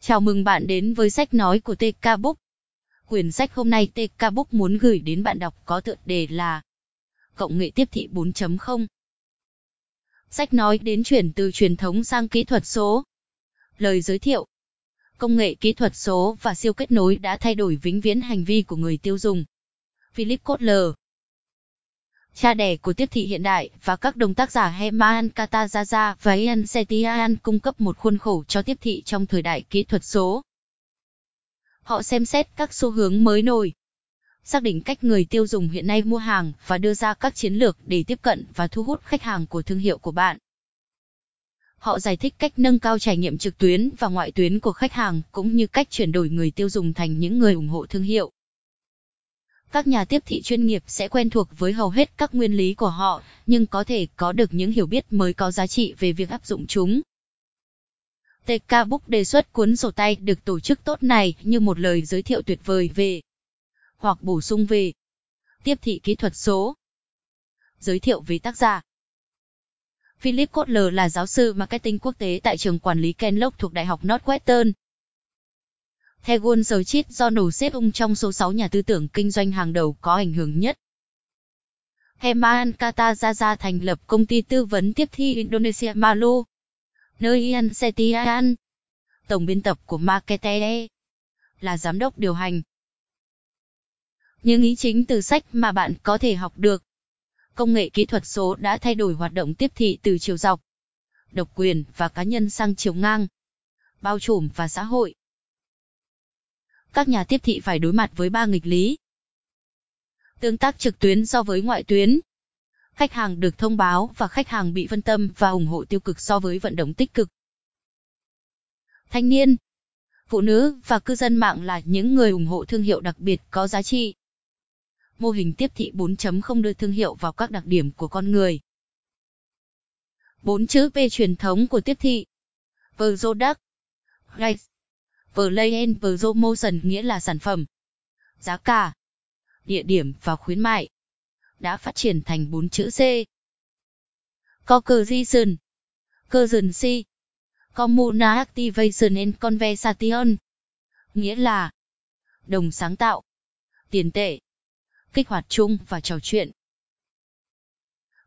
Chào mừng bạn đến với sách nói của TK Book. Quyển sách hôm nay TK Book muốn gửi đến bạn đọc có tựa đề là Cộng nghệ tiếp thị 4.0. Sách nói đến chuyển từ truyền thống sang kỹ thuật số. Lời giới thiệu, Công nghệ kỹ thuật số và siêu kết nối đã thay đổi vĩnh viễn hành vi của người tiêu dùng. Philip Kotler cha đẻ của tiếp thị hiện đại, và các đồng tác giả Heman Katazaza và Ian Setian cung cấp một khuôn khổ cho tiếp thị trong thời đại kỹ thuật số. Họ xem xét các xu hướng mới nổi, xác định cách người tiêu dùng hiện nay mua hàng và đưa ra các chiến lược để tiếp cận và thu hút khách hàng của thương hiệu của bạn. Họ giải thích cách nâng cao trải nghiệm trực tuyến và ngoại tuyến của khách hàng cũng như cách chuyển đổi người tiêu dùng thành những người ủng hộ thương hiệu. Các nhà tiếp thị chuyên nghiệp sẽ quen thuộc với hầu hết các nguyên lý của họ, nhưng có thể có được những hiểu biết mới có giá trị về việc áp dụng chúng. TK Book đề xuất cuốn sổ tay được tổ chức tốt này như một lời giới thiệu tuyệt vời về hoặc bổ sung về tiếp thị kỹ thuật số. Giới thiệu về tác giả Philip Kotler là giáo sư marketing quốc tế tại trường quản lý Kenlock thuộc Đại học Northwestern. Theo Wall Street Journal xếp ông trong số 6 nhà tư tưởng kinh doanh hàng đầu có ảnh hưởng nhất. Heman Katazaza thành lập công ty tư vấn tiếp thi Indonesia Malu, nơi Ian Setian, tổng biên tập của Markete, là giám đốc điều hành. Những ý chính từ sách mà bạn có thể học được. Công nghệ kỹ thuật số đã thay đổi hoạt động tiếp thị từ chiều dọc, độc quyền và cá nhân sang chiều ngang, bao trùm và xã hội các nhà tiếp thị phải đối mặt với ba nghịch lý. Tương tác trực tuyến so với ngoại tuyến. Khách hàng được thông báo và khách hàng bị phân tâm và ủng hộ tiêu cực so với vận động tích cực. Thanh niên, phụ nữ và cư dân mạng là những người ủng hộ thương hiệu đặc biệt có giá trị. Mô hình tiếp thị 4.0 đưa thương hiệu vào các đặc điểm của con người. Bốn chữ P truyền thống của tiếp thị. Product, Play and Promotion nghĩa là sản phẩm, giá cả, địa điểm và khuyến mại. Đã phát triển thành bốn chữ C. Cohesion, Currency, Communa Activation and Conversation. Nghĩa là đồng sáng tạo, tiền tệ, kích hoạt chung và trò chuyện.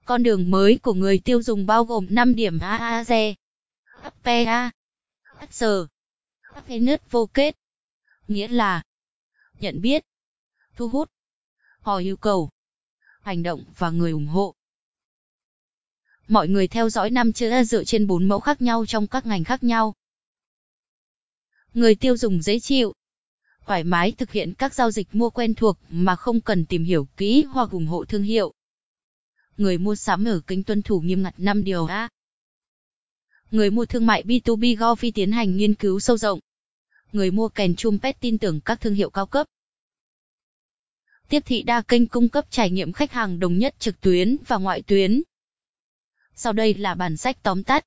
Con đường mới của người tiêu dùng bao gồm 5 điểm AAZ, PA, S, Happiness vô kết. Nghĩa là nhận biết, thu hút, họ yêu cầu, hành động và người ủng hộ. Mọi người theo dõi năm chữ dựa trên bốn mẫu khác nhau trong các ngành khác nhau. Người tiêu dùng dễ chịu, thoải mái thực hiện các giao dịch mua quen thuộc mà không cần tìm hiểu kỹ hoặc ủng hộ thương hiệu. Người mua sắm ở kênh tuân thủ nghiêm ngặt 5 điều A. Người mua thương mại B2B Gofi tiến hành nghiên cứu sâu rộng người mua kèn trumpet tin tưởng các thương hiệu cao cấp. Tiếp thị đa kênh cung cấp trải nghiệm khách hàng đồng nhất trực tuyến và ngoại tuyến. Sau đây là bản sách tóm tắt.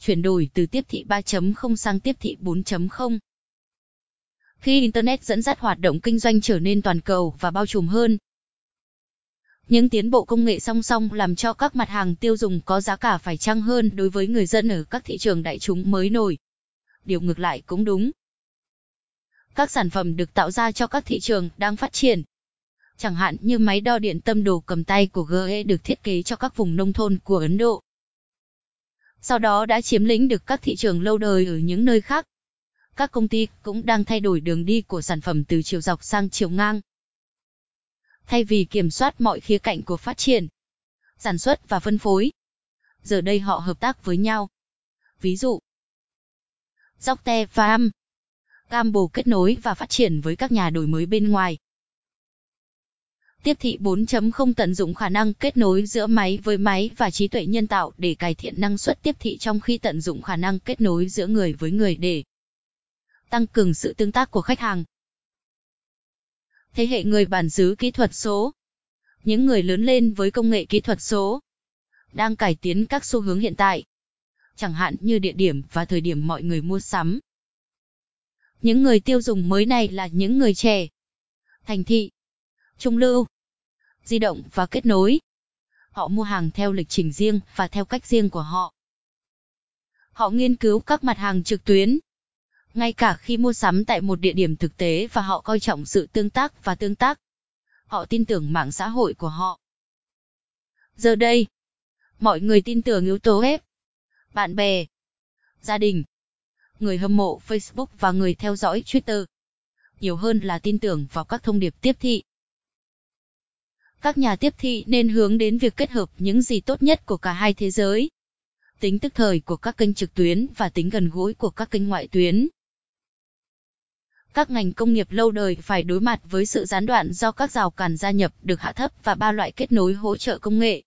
Chuyển đổi từ tiếp thị 3.0 sang tiếp thị 4.0. Khi Internet dẫn dắt hoạt động kinh doanh trở nên toàn cầu và bao trùm hơn, những tiến bộ công nghệ song song làm cho các mặt hàng tiêu dùng có giá cả phải chăng hơn đối với người dân ở các thị trường đại chúng mới nổi. Điều ngược lại cũng đúng các sản phẩm được tạo ra cho các thị trường đang phát triển. Chẳng hạn như máy đo điện tâm đồ cầm tay của GE được thiết kế cho các vùng nông thôn của Ấn Độ. Sau đó đã chiếm lĩnh được các thị trường lâu đời ở những nơi khác. Các công ty cũng đang thay đổi đường đi của sản phẩm từ chiều dọc sang chiều ngang. Thay vì kiểm soát mọi khía cạnh của phát triển, sản xuất và phân phối, giờ đây họ hợp tác với nhau. Ví dụ, Zocte Farm Gamble kết nối và phát triển với các nhà đổi mới bên ngoài. Tiếp thị 4.0 tận dụng khả năng kết nối giữa máy với máy và trí tuệ nhân tạo để cải thiện năng suất tiếp thị trong khi tận dụng khả năng kết nối giữa người với người để tăng cường sự tương tác của khách hàng. Thế hệ người bản xứ kỹ thuật số Những người lớn lên với công nghệ kỹ thuật số đang cải tiến các xu hướng hiện tại, chẳng hạn như địa điểm và thời điểm mọi người mua sắm. Những người tiêu dùng mới này là những người trẻ, thành thị, trung lưu, di động và kết nối. Họ mua hàng theo lịch trình riêng và theo cách riêng của họ. Họ nghiên cứu các mặt hàng trực tuyến, ngay cả khi mua sắm tại một địa điểm thực tế và họ coi trọng sự tương tác và tương tác. Họ tin tưởng mạng xã hội của họ. Giờ đây, mọi người tin tưởng yếu tố ép. Bạn bè, gia đình, người hâm mộ Facebook và người theo dõi Twitter. Nhiều hơn là tin tưởng vào các thông điệp tiếp thị. Các nhà tiếp thị nên hướng đến việc kết hợp những gì tốt nhất của cả hai thế giới. Tính tức thời của các kênh trực tuyến và tính gần gũi của các kênh ngoại tuyến. Các ngành công nghiệp lâu đời phải đối mặt với sự gián đoạn do các rào cản gia nhập được hạ thấp và ba loại kết nối hỗ trợ công nghệ.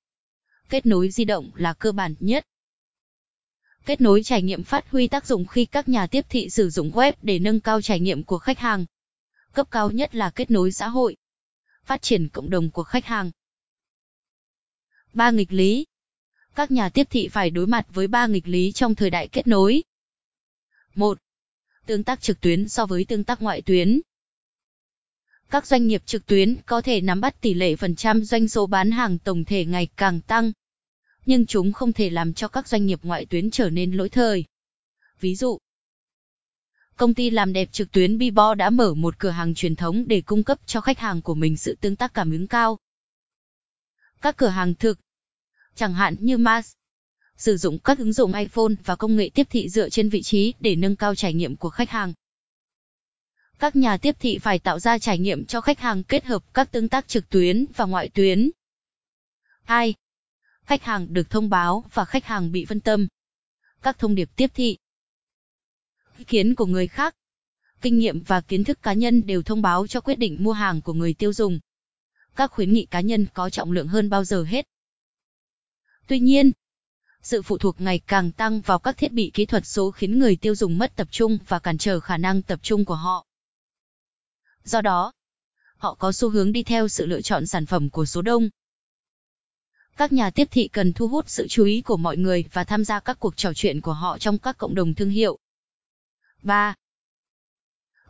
Kết nối di động là cơ bản nhất. Kết nối trải nghiệm phát huy tác dụng khi các nhà tiếp thị sử dụng web để nâng cao trải nghiệm của khách hàng. Cấp cao nhất là kết nối xã hội. Phát triển cộng đồng của khách hàng. Ba nghịch lý. Các nhà tiếp thị phải đối mặt với ba nghịch lý trong thời đại kết nối. 1. Tương tác trực tuyến so với tương tác ngoại tuyến. Các doanh nghiệp trực tuyến có thể nắm bắt tỷ lệ phần trăm doanh số bán hàng tổng thể ngày càng tăng, nhưng chúng không thể làm cho các doanh nghiệp ngoại tuyến trở nên lỗi thời. Ví dụ, công ty làm đẹp trực tuyến Bibo đã mở một cửa hàng truyền thống để cung cấp cho khách hàng của mình sự tương tác cảm ứng cao. Các cửa hàng thực, chẳng hạn như Mars, sử dụng các ứng dụng iPhone và công nghệ tiếp thị dựa trên vị trí để nâng cao trải nghiệm của khách hàng. Các nhà tiếp thị phải tạo ra trải nghiệm cho khách hàng kết hợp các tương tác trực tuyến và ngoại tuyến. 2 khách hàng được thông báo và khách hàng bị phân tâm. Các thông điệp tiếp thị. Ý kiến của người khác. Kinh nghiệm và kiến thức cá nhân đều thông báo cho quyết định mua hàng của người tiêu dùng. Các khuyến nghị cá nhân có trọng lượng hơn bao giờ hết. Tuy nhiên, sự phụ thuộc ngày càng tăng vào các thiết bị kỹ thuật số khiến người tiêu dùng mất tập trung và cản trở khả năng tập trung của họ. Do đó, họ có xu hướng đi theo sự lựa chọn sản phẩm của số đông. Các nhà tiếp thị cần thu hút sự chú ý của mọi người và tham gia các cuộc trò chuyện của họ trong các cộng đồng thương hiệu. 3.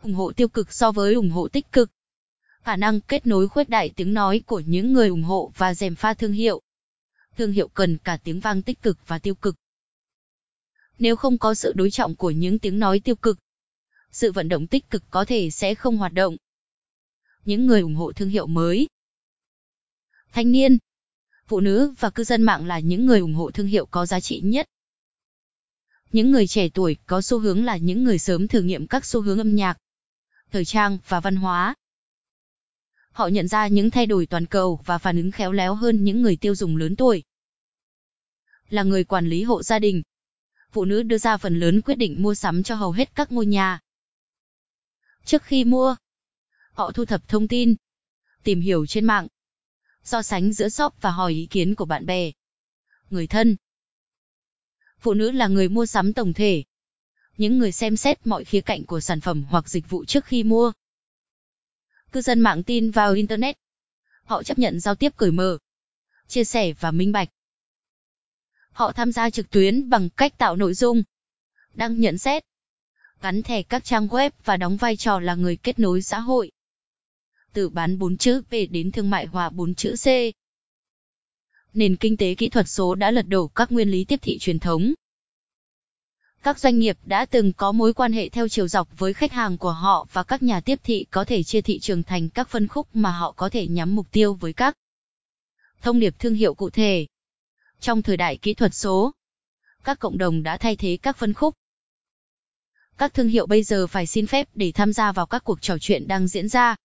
ủng hộ tiêu cực so với ủng hộ tích cực. Khả năng kết nối khuếch đại tiếng nói của những người ủng hộ và dèm pha thương hiệu. Thương hiệu cần cả tiếng vang tích cực và tiêu cực. Nếu không có sự đối trọng của những tiếng nói tiêu cực, sự vận động tích cực có thể sẽ không hoạt động. Những người ủng hộ thương hiệu mới. Thanh niên, phụ nữ và cư dân mạng là những người ủng hộ thương hiệu có giá trị nhất. Những người trẻ tuổi có xu hướng là những người sớm thử nghiệm các xu hướng âm nhạc, thời trang và văn hóa. Họ nhận ra những thay đổi toàn cầu và phản ứng khéo léo hơn những người tiêu dùng lớn tuổi. Là người quản lý hộ gia đình, phụ nữ đưa ra phần lớn quyết định mua sắm cho hầu hết các ngôi nhà. Trước khi mua, họ thu thập thông tin, tìm hiểu trên mạng, so sánh giữa shop và hỏi ý kiến của bạn bè, người thân. Phụ nữ là người mua sắm tổng thể. Những người xem xét mọi khía cạnh của sản phẩm hoặc dịch vụ trước khi mua. Cư dân mạng tin vào Internet. Họ chấp nhận giao tiếp cởi mở, chia sẻ và minh bạch. Họ tham gia trực tuyến bằng cách tạo nội dung, đăng nhận xét, gắn thẻ các trang web và đóng vai trò là người kết nối xã hội từ bán 4 chữ P đến thương mại hóa 4 chữ C. Nền kinh tế kỹ thuật số đã lật đổ các nguyên lý tiếp thị truyền thống. Các doanh nghiệp đã từng có mối quan hệ theo chiều dọc với khách hàng của họ và các nhà tiếp thị có thể chia thị trường thành các phân khúc mà họ có thể nhắm mục tiêu với các thông điệp thương hiệu cụ thể. Trong thời đại kỹ thuật số, các cộng đồng đã thay thế các phân khúc. Các thương hiệu bây giờ phải xin phép để tham gia vào các cuộc trò chuyện đang diễn ra.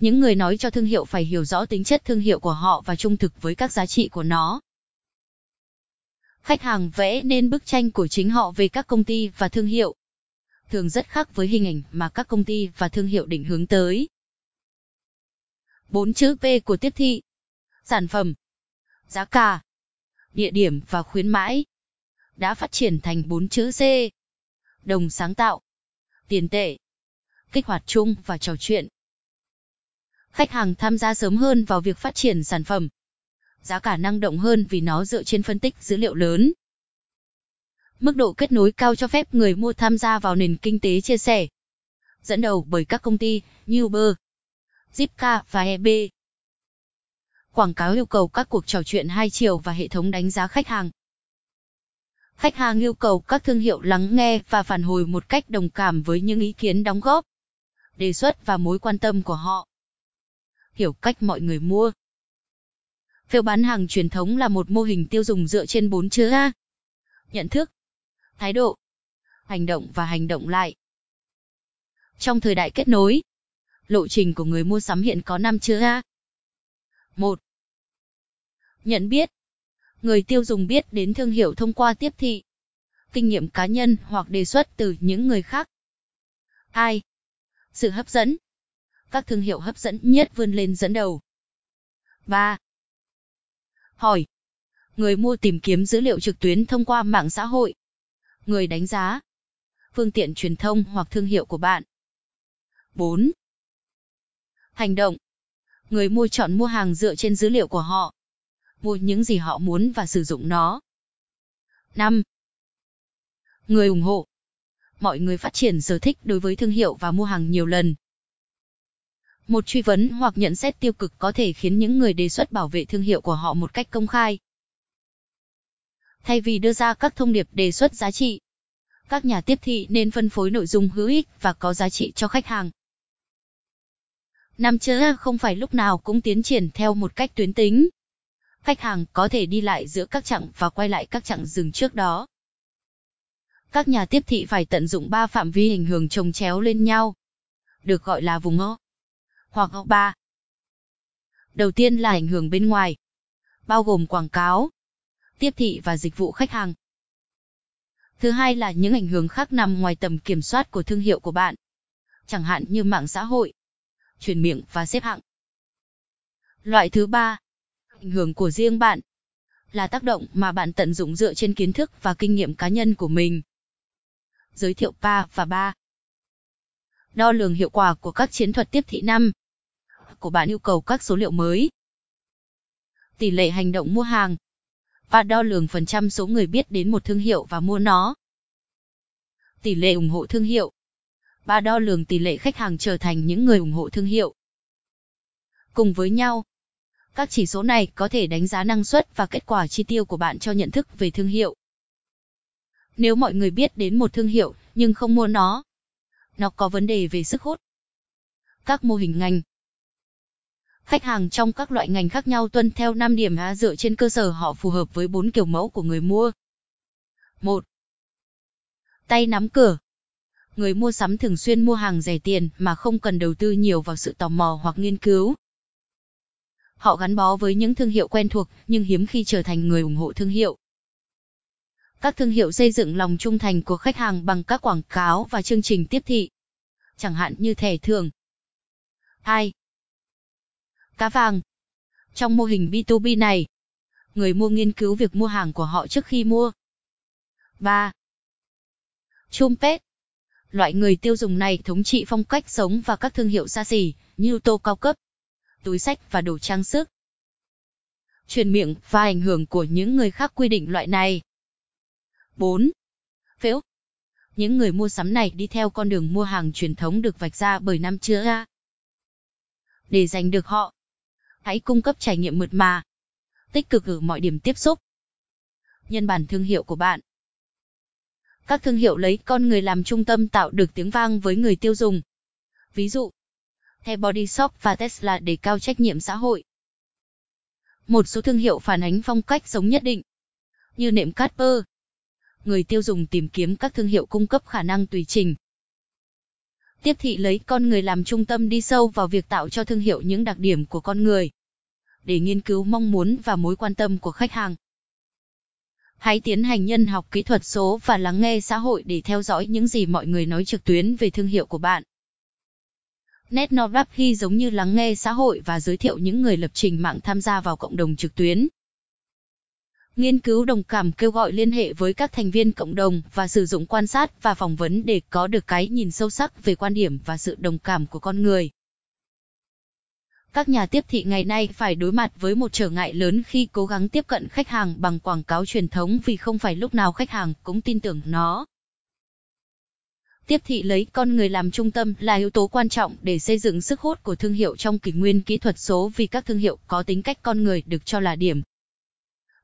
Những người nói cho thương hiệu phải hiểu rõ tính chất thương hiệu của họ và trung thực với các giá trị của nó. Khách hàng vẽ nên bức tranh của chính họ về các công ty và thương hiệu. Thường rất khác với hình ảnh mà các công ty và thương hiệu định hướng tới. 4 chữ P của tiếp thị. Sản phẩm, giá cả, địa điểm và khuyến mãi đã phát triển thành 4 chữ C. Đồng sáng tạo, tiền tệ, kích hoạt chung và trò chuyện khách hàng tham gia sớm hơn vào việc phát triển sản phẩm. Giá cả năng động hơn vì nó dựa trên phân tích dữ liệu lớn. Mức độ kết nối cao cho phép người mua tham gia vào nền kinh tế chia sẻ. Dẫn đầu bởi các công ty như Uber, Zipcar và EB. Quảng cáo yêu cầu các cuộc trò chuyện hai chiều và hệ thống đánh giá khách hàng. Khách hàng yêu cầu các thương hiệu lắng nghe và phản hồi một cách đồng cảm với những ý kiến đóng góp, đề xuất và mối quan tâm của họ. Hiểu cách mọi người mua. Phiếu bán hàng truyền thống là một mô hình tiêu dùng dựa trên bốn chữ A. Nhận thức, thái độ, hành động và hành động lại. Trong thời đại kết nối, lộ trình của người mua sắm hiện có 5 chữ A. 1. Nhận biết. Người tiêu dùng biết đến thương hiệu thông qua tiếp thị, kinh nghiệm cá nhân hoặc đề xuất từ những người khác. 2. Sự hấp dẫn. Các thương hiệu hấp dẫn nhất vươn lên dẫn đầu. 3. Hỏi. Người mua tìm kiếm dữ liệu trực tuyến thông qua mạng xã hội. Người đánh giá. Phương tiện truyền thông hoặc thương hiệu của bạn. 4. Hành động. Người mua chọn mua hàng dựa trên dữ liệu của họ. Mua những gì họ muốn và sử dụng nó. 5. Người ủng hộ. Mọi người phát triển sở thích đối với thương hiệu và mua hàng nhiều lần. Một truy vấn hoặc nhận xét tiêu cực có thể khiến những người đề xuất bảo vệ thương hiệu của họ một cách công khai. Thay vì đưa ra các thông điệp đề xuất giá trị, các nhà tiếp thị nên phân phối nội dung hữu ích và có giá trị cho khách hàng. Năm chữ không phải lúc nào cũng tiến triển theo một cách tuyến tính. Khách hàng có thể đi lại giữa các chặng và quay lại các chặng dừng trước đó. Các nhà tiếp thị phải tận dụng ba phạm vi hình hưởng trồng chéo lên nhau, được gọi là vùng O hoặc góc ba. Đầu tiên là ảnh hưởng bên ngoài, bao gồm quảng cáo, tiếp thị và dịch vụ khách hàng. Thứ hai là những ảnh hưởng khác nằm ngoài tầm kiểm soát của thương hiệu của bạn, chẳng hạn như mạng xã hội, truyền miệng và xếp hạng. Loại thứ ba, ảnh hưởng của riêng bạn, là tác động mà bạn tận dụng dựa trên kiến thức và kinh nghiệm cá nhân của mình. Giới thiệu 3 và 3. Đo lường hiệu quả của các chiến thuật tiếp thị năm. Của bạn yêu cầu các số liệu mới. Tỷ lệ hành động mua hàng. Và đo lường phần trăm số người biết đến một thương hiệu và mua nó. Tỷ lệ ủng hộ thương hiệu và đo lường tỷ lệ khách hàng trở thành những người ủng hộ thương hiệu. Cùng với nhau, các chỉ số này có thể đánh giá năng suất và kết quả chi tiêu của bạn cho nhận thức về thương hiệu. Nếu mọi người biết đến một thương hiệu nhưng không mua nó, nó có vấn đề về sức hút. Các mô hình ngành Khách hàng trong các loại ngành khác nhau tuân theo 5 điểm A dựa trên cơ sở họ phù hợp với 4 kiểu mẫu của người mua. 1. Tay nắm cửa người mua sắm thường xuyên mua hàng rẻ tiền mà không cần đầu tư nhiều vào sự tò mò hoặc nghiên cứu. Họ gắn bó với những thương hiệu quen thuộc nhưng hiếm khi trở thành người ủng hộ thương hiệu. Các thương hiệu xây dựng lòng trung thành của khách hàng bằng các quảng cáo và chương trình tiếp thị, chẳng hạn như thẻ thưởng. 2. Cá vàng Trong mô hình B2B này, người mua nghiên cứu việc mua hàng của họ trước khi mua. 3. Chumpet Loại người tiêu dùng này thống trị phong cách sống và các thương hiệu xa xỉ, như ô tô cao cấp, túi sách và đồ trang sức. Truyền miệng và ảnh hưởng của những người khác quy định loại này. 4. Phễu Những người mua sắm này đi theo con đường mua hàng truyền thống được vạch ra bởi năm chữ A. Để giành được họ, hãy cung cấp trải nghiệm mượt mà, tích cực ở mọi điểm tiếp xúc. Nhân bản thương hiệu của bạn các thương hiệu lấy con người làm trung tâm tạo được tiếng vang với người tiêu dùng. Ví dụ, The Body Shop và Tesla đề cao trách nhiệm xã hội. Một số thương hiệu phản ánh phong cách sống nhất định, như nệm Casper. Người tiêu dùng tìm kiếm các thương hiệu cung cấp khả năng tùy chỉnh. Tiếp thị lấy con người làm trung tâm đi sâu vào việc tạo cho thương hiệu những đặc điểm của con người, để nghiên cứu mong muốn và mối quan tâm của khách hàng. Hãy tiến hành nhân học kỹ thuật số và lắng nghe xã hội để theo dõi những gì mọi người nói trực tuyến về thương hiệu của bạn. NetNovapi giống như lắng nghe xã hội và giới thiệu những người lập trình mạng tham gia vào cộng đồng trực tuyến. Nghiên cứu đồng cảm kêu gọi liên hệ với các thành viên cộng đồng và sử dụng quan sát và phỏng vấn để có được cái nhìn sâu sắc về quan điểm và sự đồng cảm của con người. Các nhà tiếp thị ngày nay phải đối mặt với một trở ngại lớn khi cố gắng tiếp cận khách hàng bằng quảng cáo truyền thống vì không phải lúc nào khách hàng cũng tin tưởng nó. Tiếp thị lấy con người làm trung tâm là yếu tố quan trọng để xây dựng sức hút của thương hiệu trong kỷ nguyên kỹ thuật số vì các thương hiệu có tính cách con người được cho là điểm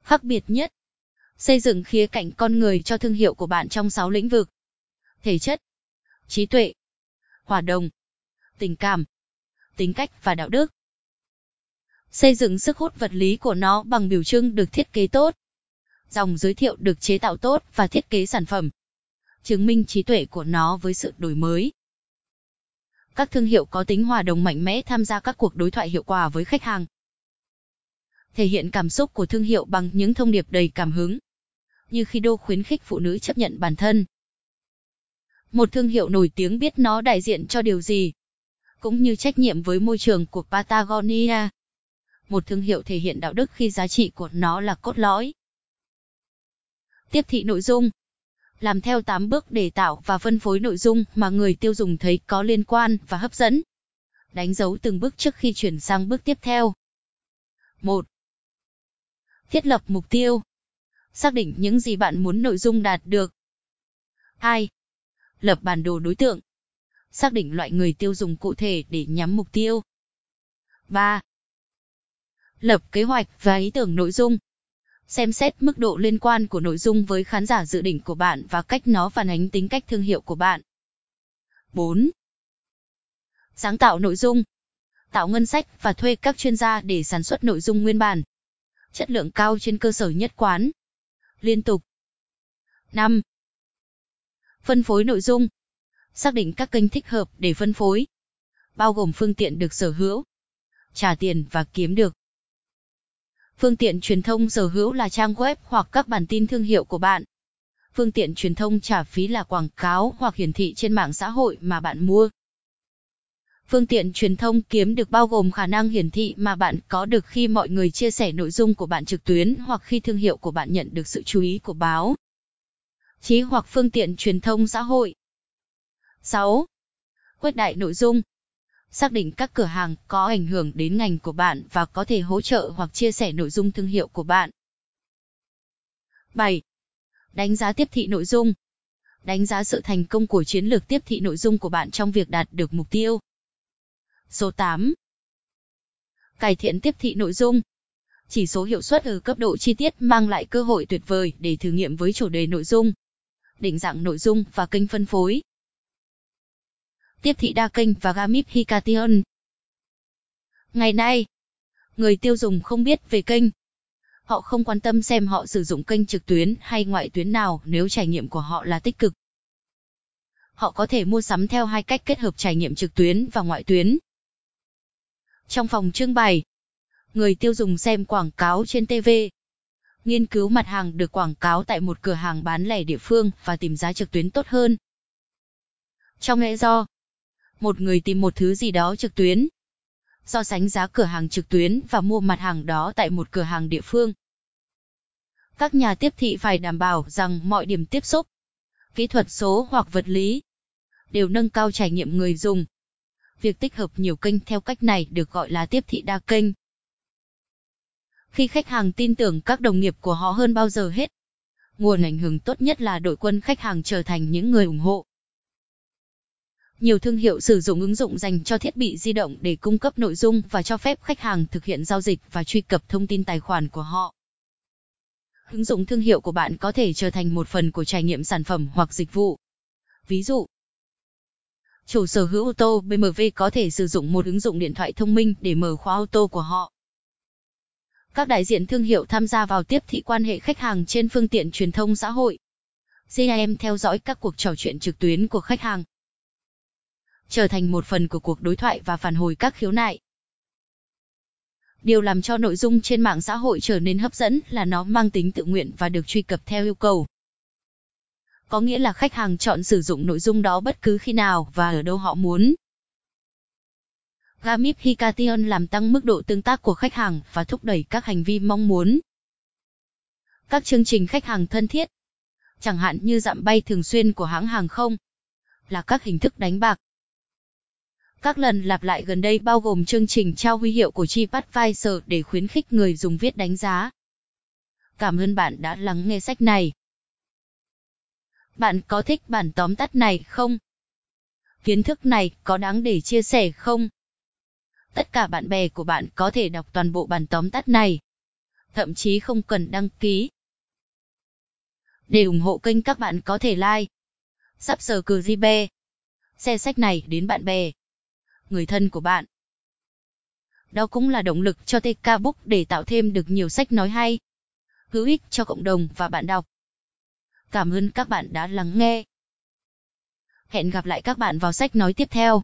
khác biệt nhất. Xây dựng khía cạnh con người cho thương hiệu của bạn trong 6 lĩnh vực. Thể chất, trí tuệ, hòa đồng, tình cảm, tính cách và đạo đức. Xây dựng sức hút vật lý của nó bằng biểu trưng được thiết kế tốt. Dòng giới thiệu được chế tạo tốt và thiết kế sản phẩm. Chứng minh trí tuệ của nó với sự đổi mới. Các thương hiệu có tính hòa đồng mạnh mẽ tham gia các cuộc đối thoại hiệu quả với khách hàng. Thể hiện cảm xúc của thương hiệu bằng những thông điệp đầy cảm hứng. Như khi đô khuyến khích phụ nữ chấp nhận bản thân. Một thương hiệu nổi tiếng biết nó đại diện cho điều gì, cũng như trách nhiệm với môi trường của Patagonia. Một thương hiệu thể hiện đạo đức khi giá trị của nó là cốt lõi. Tiếp thị nội dung Làm theo 8 bước để tạo và phân phối nội dung mà người tiêu dùng thấy có liên quan và hấp dẫn. Đánh dấu từng bước trước khi chuyển sang bước tiếp theo. 1. Thiết lập mục tiêu. Xác định những gì bạn muốn nội dung đạt được. 2. Lập bản đồ đối tượng. Xác định loại người tiêu dùng cụ thể để nhắm mục tiêu. 3. Lập kế hoạch và ý tưởng nội dung. Xem xét mức độ liên quan của nội dung với khán giả dự định của bạn và cách nó phản ánh tính cách thương hiệu của bạn. 4. Sáng tạo nội dung. Tạo ngân sách và thuê các chuyên gia để sản xuất nội dung nguyên bản. Chất lượng cao trên cơ sở nhất quán. Liên tục. 5. Phân phối nội dung. Xác định các kênh thích hợp để phân phối. Bao gồm phương tiện được sở hữu. Trả tiền và kiếm được. Phương tiện truyền thông sở hữu là trang web hoặc các bản tin thương hiệu của bạn. Phương tiện truyền thông trả phí là quảng cáo hoặc hiển thị trên mạng xã hội mà bạn mua. Phương tiện truyền thông kiếm được bao gồm khả năng hiển thị mà bạn có được khi mọi người chia sẻ nội dung của bạn trực tuyến hoặc khi thương hiệu của bạn nhận được sự chú ý của báo chí hoặc phương tiện truyền thông xã hội. 6. Quét đại nội dung xác định các cửa hàng có ảnh hưởng đến ngành của bạn và có thể hỗ trợ hoặc chia sẻ nội dung thương hiệu của bạn. 7. Đánh giá tiếp thị nội dung. Đánh giá sự thành công của chiến lược tiếp thị nội dung của bạn trong việc đạt được mục tiêu. Số 8. Cải thiện tiếp thị nội dung. Chỉ số hiệu suất ở cấp độ chi tiết mang lại cơ hội tuyệt vời để thử nghiệm với chủ đề nội dung, định dạng nội dung và kênh phân phối tiếp thị đa kênh và Gamip Hikation. Ngày nay, người tiêu dùng không biết về kênh. Họ không quan tâm xem họ sử dụng kênh trực tuyến hay ngoại tuyến nào nếu trải nghiệm của họ là tích cực. Họ có thể mua sắm theo hai cách kết hợp trải nghiệm trực tuyến và ngoại tuyến. Trong phòng trưng bày, người tiêu dùng xem quảng cáo trên TV, nghiên cứu mặt hàng được quảng cáo tại một cửa hàng bán lẻ địa phương và tìm giá trực tuyến tốt hơn. Trong lẽ do, một người tìm một thứ gì đó trực tuyến. So sánh giá cửa hàng trực tuyến và mua mặt hàng đó tại một cửa hàng địa phương. Các nhà tiếp thị phải đảm bảo rằng mọi điểm tiếp xúc, kỹ thuật số hoặc vật lý, đều nâng cao trải nghiệm người dùng. Việc tích hợp nhiều kênh theo cách này được gọi là tiếp thị đa kênh. Khi khách hàng tin tưởng các đồng nghiệp của họ hơn bao giờ hết, nguồn ảnh hưởng tốt nhất là đội quân khách hàng trở thành những người ủng hộ. Nhiều thương hiệu sử dụng ứng dụng dành cho thiết bị di động để cung cấp nội dung và cho phép khách hàng thực hiện giao dịch và truy cập thông tin tài khoản của họ. Ứng dụng thương hiệu của bạn có thể trở thành một phần của trải nghiệm sản phẩm hoặc dịch vụ. Ví dụ, chủ sở hữu ô tô BMW có thể sử dụng một ứng dụng điện thoại thông minh để mở khóa ô tô của họ. Các đại diện thương hiệu tham gia vào tiếp thị quan hệ khách hàng trên phương tiện truyền thông xã hội. CRM theo dõi các cuộc trò chuyện trực tuyến của khách hàng trở thành một phần của cuộc đối thoại và phản hồi các khiếu nại. Điều làm cho nội dung trên mạng xã hội trở nên hấp dẫn là nó mang tính tự nguyện và được truy cập theo yêu cầu. Có nghĩa là khách hàng chọn sử dụng nội dung đó bất cứ khi nào và ở đâu họ muốn. Gamification làm tăng mức độ tương tác của khách hàng và thúc đẩy các hành vi mong muốn. Các chương trình khách hàng thân thiết, chẳng hạn như dặm bay thường xuyên của hãng hàng không, là các hình thức đánh bạc, các lần lặp lại gần đây bao gồm chương trình trao huy hiệu của TripAdvisor để khuyến khích người dùng viết đánh giá. Cảm ơn bạn đã lắng nghe sách này. Bạn có thích bản tóm tắt này không? Kiến thức này có đáng để chia sẻ không? Tất cả bạn bè của bạn có thể đọc toàn bộ bản tóm tắt này. Thậm chí không cần đăng ký. Để ủng hộ kênh các bạn có thể like, subscribe, share sách này đến bạn bè, người thân của bạn. Đó cũng là động lực cho TK Book để tạo thêm được nhiều sách nói hay, hữu ích cho cộng đồng và bạn đọc. Cảm ơn các bạn đã lắng nghe. Hẹn gặp lại các bạn vào sách nói tiếp theo.